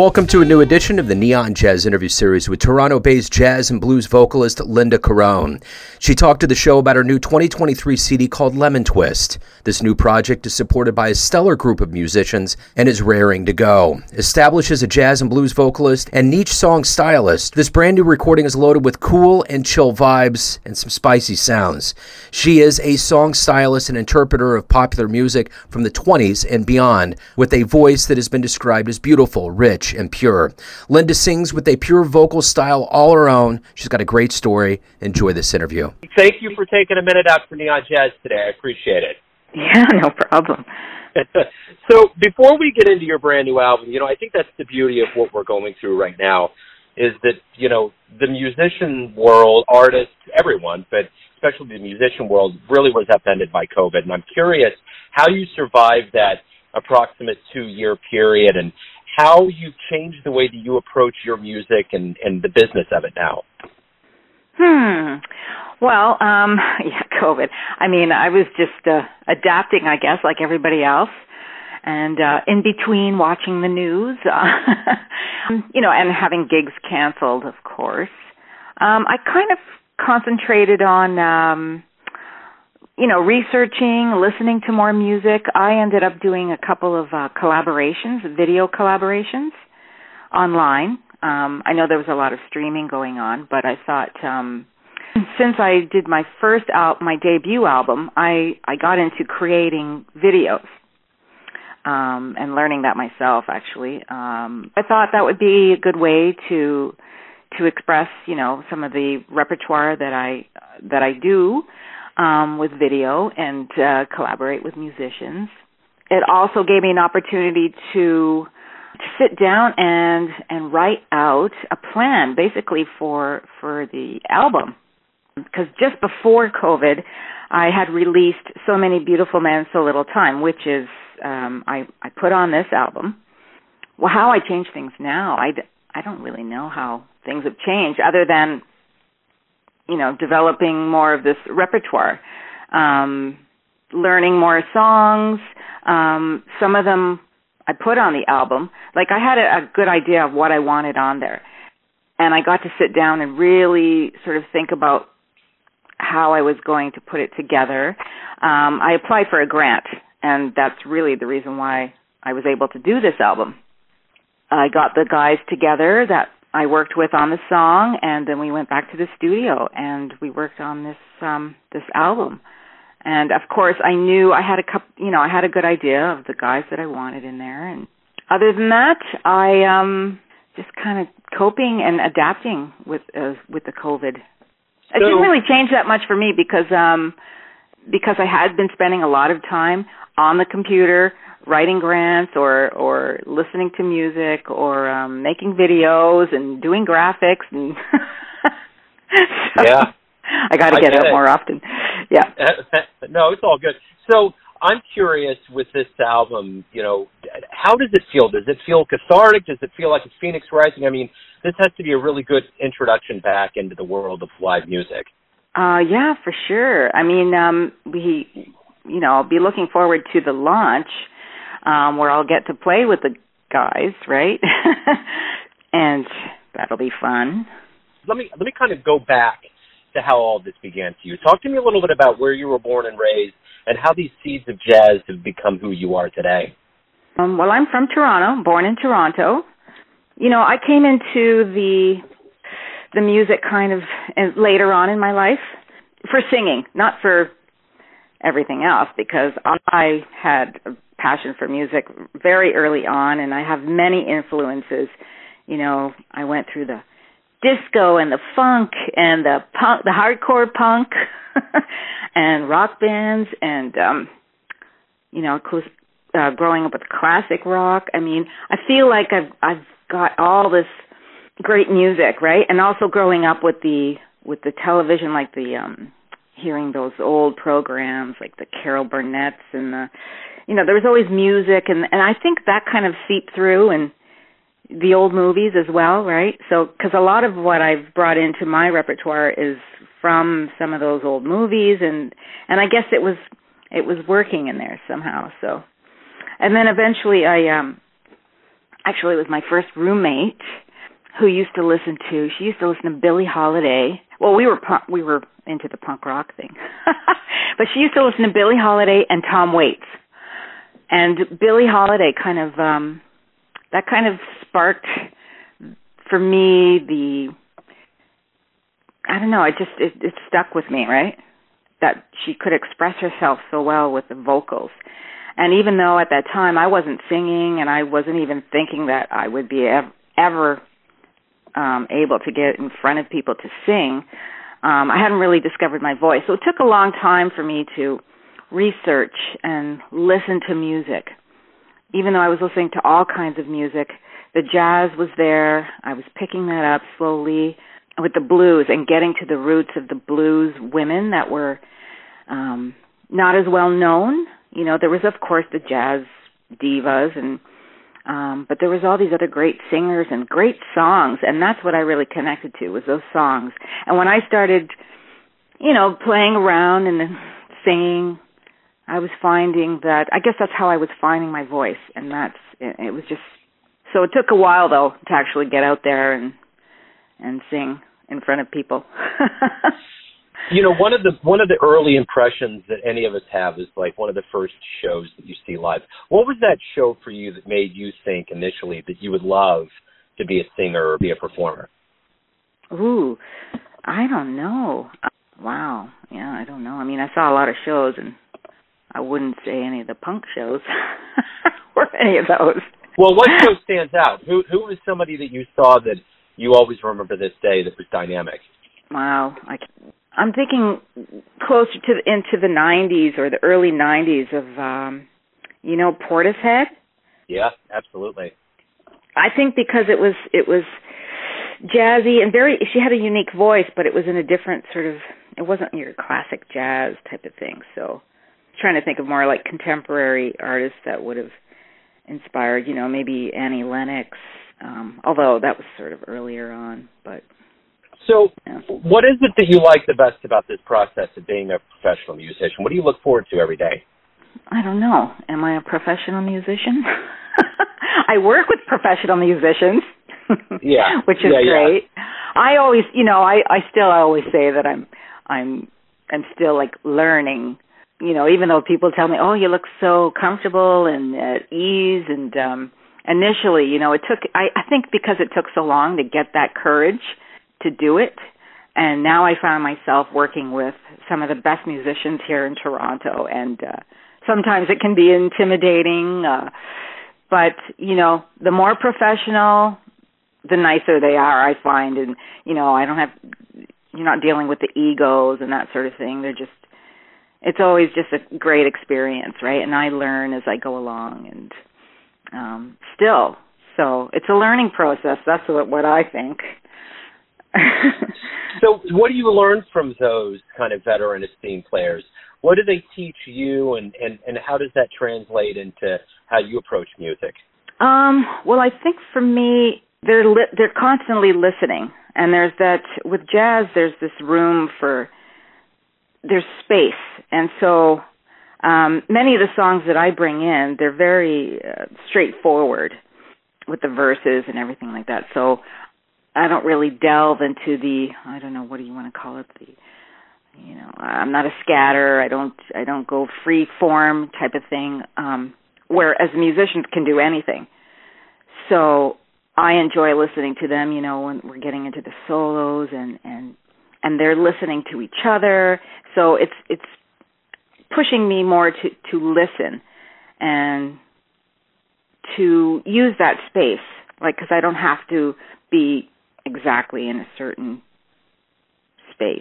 Welcome to a new edition of the Neon Jazz interview series with Toronto based jazz and blues vocalist Linda Carone. She talked to the show about her new 2023 CD called Lemon Twist. This new project is supported by a stellar group of musicians and is raring to go. Established as a jazz and blues vocalist and niche song stylist, this brand new recording is loaded with cool and chill vibes and some spicy sounds. She is a song stylist and interpreter of popular music from the 20s and beyond, with a voice that has been described as beautiful, rich, rich and pure. Linda sings with a pure vocal style all her own. She's got a great story. Enjoy this interview. Thank you for taking a minute out for Neon Jazz today. I appreciate it. Yeah, no problem. so before we get into your brand new album, you know, I think that's the beauty of what we're going through right now is that, you know, the musician world, artists, everyone, but especially the musician world really was upended by COVID. And I'm curious how you survived that approximate two year period and how you've changed the way that you approach your music and, and the business of it now. Hmm. Well, um, yeah, COVID. I mean, I was just uh, adapting, I guess, like everybody else. And uh, in between watching the news, uh, you know, and having gigs canceled, of course, um, I kind of concentrated on um, you know, researching, listening to more music, I ended up doing a couple of uh, collaborations, video collaborations online. Um, I know there was a lot of streaming going on, but I thought um, since I did my first out al- my debut album, I I got into creating videos um, and learning that myself. Actually, um, I thought that would be a good way to to express, you know, some of the repertoire that I that I do um, with video and uh, collaborate with musicians. It also gave me an opportunity to sit down and and write out a plan basically for for the album because just before covid i had released so many beautiful men so little time which is um i i put on this album well how i change things now i i don't really know how things have changed other than you know, developing more of this repertoire, um, learning more songs. Um, some of them I put on the album. Like I had a, a good idea of what I wanted on there, and I got to sit down and really sort of think about how I was going to put it together. Um, I applied for a grant, and that's really the reason why I was able to do this album. I got the guys together that I worked with on the song, and then we went back to the studio and we worked on this um this album. And of course, I knew I had a couple, you know, I had a good idea of the guys that I wanted in there. And other than that, I um just kind of coping and adapting with uh, with the COVID. So, it didn't really change that much for me because um because I had been spending a lot of time on the computer writing grants or or listening to music or um making videos and doing graphics and so yeah. I got to get, out it. more often. Yeah. No it's all good. So i'm curious with this album you know how does it feel? Does it feel cathartic? Does it feel like it's phoenix rising? I mean this has to be a really good introduction back into the world of live music uh yeah for sure i mean um we you know i'll be looking forward to the launch um, where I'll get to play with the guys, right? and that'll be fun. Let me let me kind of go back to how all this began for you. Talk to me a little bit about where you were born and raised, and how these seeds of jazz have become who you are today. Um, well, I'm from Toronto, born in Toronto. You know, I came into the the music kind of later on in my life for singing, not for everything else, because I had a passion for music very early on and I have many influences. You know, I went through the disco and the funk and the punk the hardcore punk and rock bands and um you know, uh, growing up with classic rock. I mean, I feel like I've I've got all this great music, right? And also growing up with the with the television like the um hearing those old programs like the Carol Burnett's and the you know there was always music and and I think that kind of seeped through and the old movies as well, right? So cuz a lot of what I've brought into my repertoire is from some of those old movies and and I guess it was it was working in there somehow. So and then eventually I um actually, it was my first roommate who used to listen to. She used to listen to Billie Holiday. Well, we were punk, we were into the punk rock thing, but she used to listen to Billie Holiday and Tom Waits. And Billie Holiday kind of um that kind of sparked for me the I don't know, it just it, it stuck with me, right? That she could express herself so well with the vocals. And even though at that time I wasn't singing and I wasn't even thinking that I would be ever, ever um able to get in front of people to sing, um I hadn't really discovered my voice. So it took a long time for me to research and listen to music. Even though I was listening to all kinds of music, the jazz was there. I was picking that up slowly with the blues and getting to the roots of the blues women that were um not as well known. You know, there was of course the jazz divas and um but there was all these other great singers and great songs and that's what I really connected to was those songs. And when I started you know playing around and singing I was finding that I guess that's how I was finding my voice, and that's it, it was just so it took a while though to actually get out there and and sing in front of people. you know, one of the one of the early impressions that any of us have is like one of the first shows that you see live. What was that show for you that made you think initially that you would love to be a singer or be a performer? Ooh, I don't know. Uh, wow. Yeah, I don't know. I mean, I saw a lot of shows and I wouldn't say any of the punk shows or any of those. Well, what show stands out? Who who was somebody that you saw that you always remember this day that was dynamic? Wow, I, I'm thinking closer to the, into the '90s or the early '90s of, um, you know, Portishead. Yeah, absolutely. I think because it was it was jazzy and very. She had a unique voice, but it was in a different sort of. It wasn't your classic jazz type of thing. So trying to think of more like contemporary artists that would have inspired, you know, maybe Annie Lennox, um, although that was sort of earlier on, but so what is it that you like the best about this process of being a professional musician? What do you look forward to every day? I don't know. Am I a professional musician? I work with professional musicians. yeah. Which is yeah, great. Yeah. I always, you know, I I still always say that I'm I'm I'm still like learning you know, even though people tell me, "Oh, you look so comfortable and at ease," and um, initially, you know, it took. I, I think because it took so long to get that courage to do it, and now I find myself working with some of the best musicians here in Toronto, and uh, sometimes it can be intimidating. Uh, but you know, the more professional, the nicer they are. I find, and you know, I don't have. You're not dealing with the egos and that sort of thing. They're just it's always just a great experience, right? And I learn as I go along and um still. So it's a learning process. That's what what I think. so what do you learn from those kind of veteran esteemed players? What do they teach you and, and, and how does that translate into how you approach music? Um, well, I think for me, they're li- they're constantly listening, and there's that with jazz. There's this room for there's space, and so um, many of the songs that I bring in, they're very uh, straightforward with the verses and everything like that. So I don't really delve into the I don't know what do you want to call it the you know I'm not a scatter. I don't I don't go free form type of thing. Um, whereas musicians can do anything. So I enjoy listening to them. You know when we're getting into the solos and and and they're listening to each other. So it's it's pushing me more to to listen and to use that space, like because I don't have to be exactly in a certain space.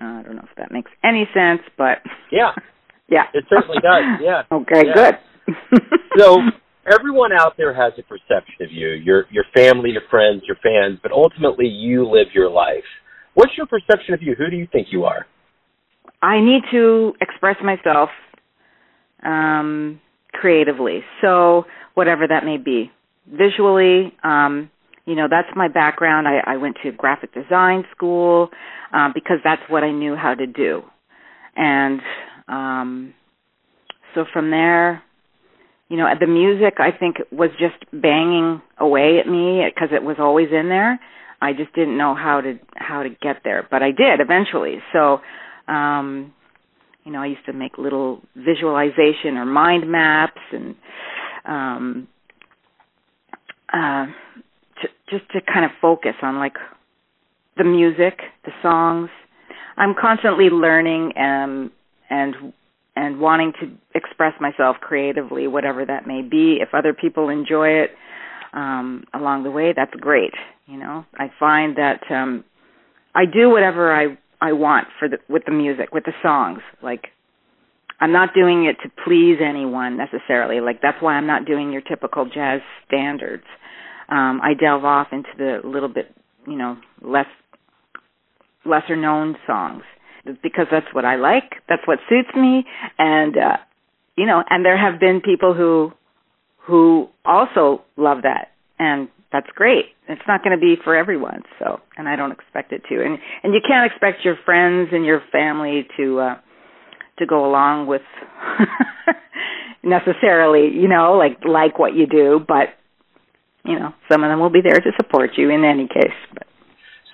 Uh, I don't know if that makes any sense, but yeah, yeah, it certainly does. Yeah. okay, yeah. good. so everyone out there has a perception of you, your your family, your friends, your fans, but ultimately you live your life. What's your perception of you? Who do you think you are? I need to express myself um, creatively. So whatever that may be, visually. Um, you know, that's my background. I, I went to graphic design school uh, because that's what I knew how to do, and um, so from there, you know, the music I think was just banging away at me because it was always in there. I just didn't know how to how to get there, but I did eventually. So, um, you know, I used to make little visualization or mind maps and um, uh, just to kind of focus on like the music, the songs. I'm constantly learning and and and wanting to express myself creatively, whatever that may be. If other people enjoy it um, along the way, that's great. You know, I find that um, I do whatever I I want for the with the music, with the songs. Like I'm not doing it to please anyone necessarily. Like that's why I'm not doing your typical jazz standards. Um, I delve off into the little bit, you know, less lesser known songs because that's what I like. That's what suits me, and uh, you know, and there have been people who who also love that, and that's great. It's not going to be for everyone, so and I don't expect it to, and and you can't expect your friends and your family to uh, to go along with necessarily, you know, like like what you do, but you know, some of them will be there to support you in any case. But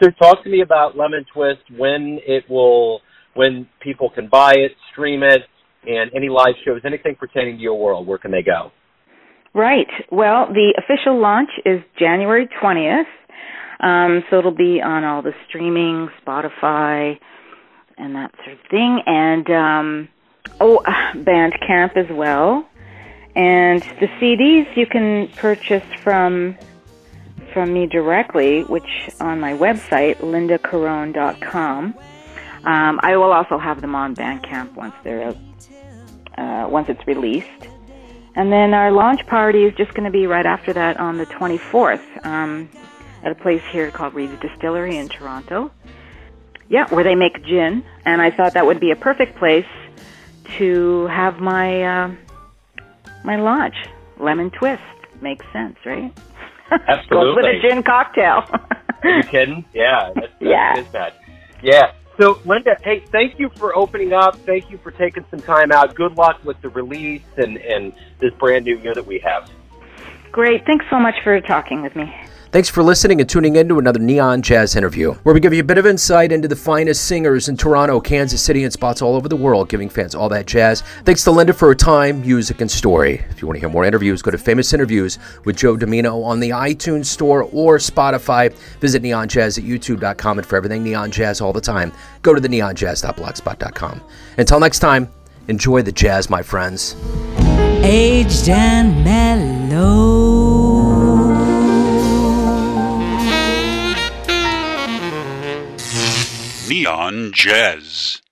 so talk to me about Lemon Twist, when it will, when people can buy it, stream it, and any live shows, anything pertaining to your world. Where can they go? Right. Well, the official launch is January 20th. Um, so it'll be on all the streaming, Spotify, and that sort of thing. And, um, oh, Bandcamp as well. And the CDs you can purchase from from me directly, which on my website, lindacarone.com. Um, I will also have them on Bandcamp once they're out uh, once it's released. And then our launch party is just going to be right after that on the 24th um, at a place here called Reid's Distillery in Toronto. Yeah, where they make gin, and I thought that would be a perfect place to have my uh, my launch. Lemon twist makes sense, right? Absolutely. with a gin cocktail. Are you kidding? Yeah. That's, that's yeah. Is that. Yeah. So, Linda, hey, thank you for opening up. Thank you for taking some time out. Good luck with the release and, and this brand new year that we have. Great. Thanks so much for talking with me. Thanks for listening and tuning in to another Neon Jazz interview, where we give you a bit of insight into the finest singers in Toronto, Kansas City, and spots all over the world, giving fans all that jazz. Thanks to Linda for her time, music, and story. If you want to hear more interviews, go to Famous Interviews with Joe Dimino on the iTunes Store or Spotify. Visit neonjazz at youtube.com, and for everything Neon Jazz all the time, go to the neonjazz.blogspot.com. Until next time, enjoy the jazz, my friends. Aged and mellow. Neon Jazz.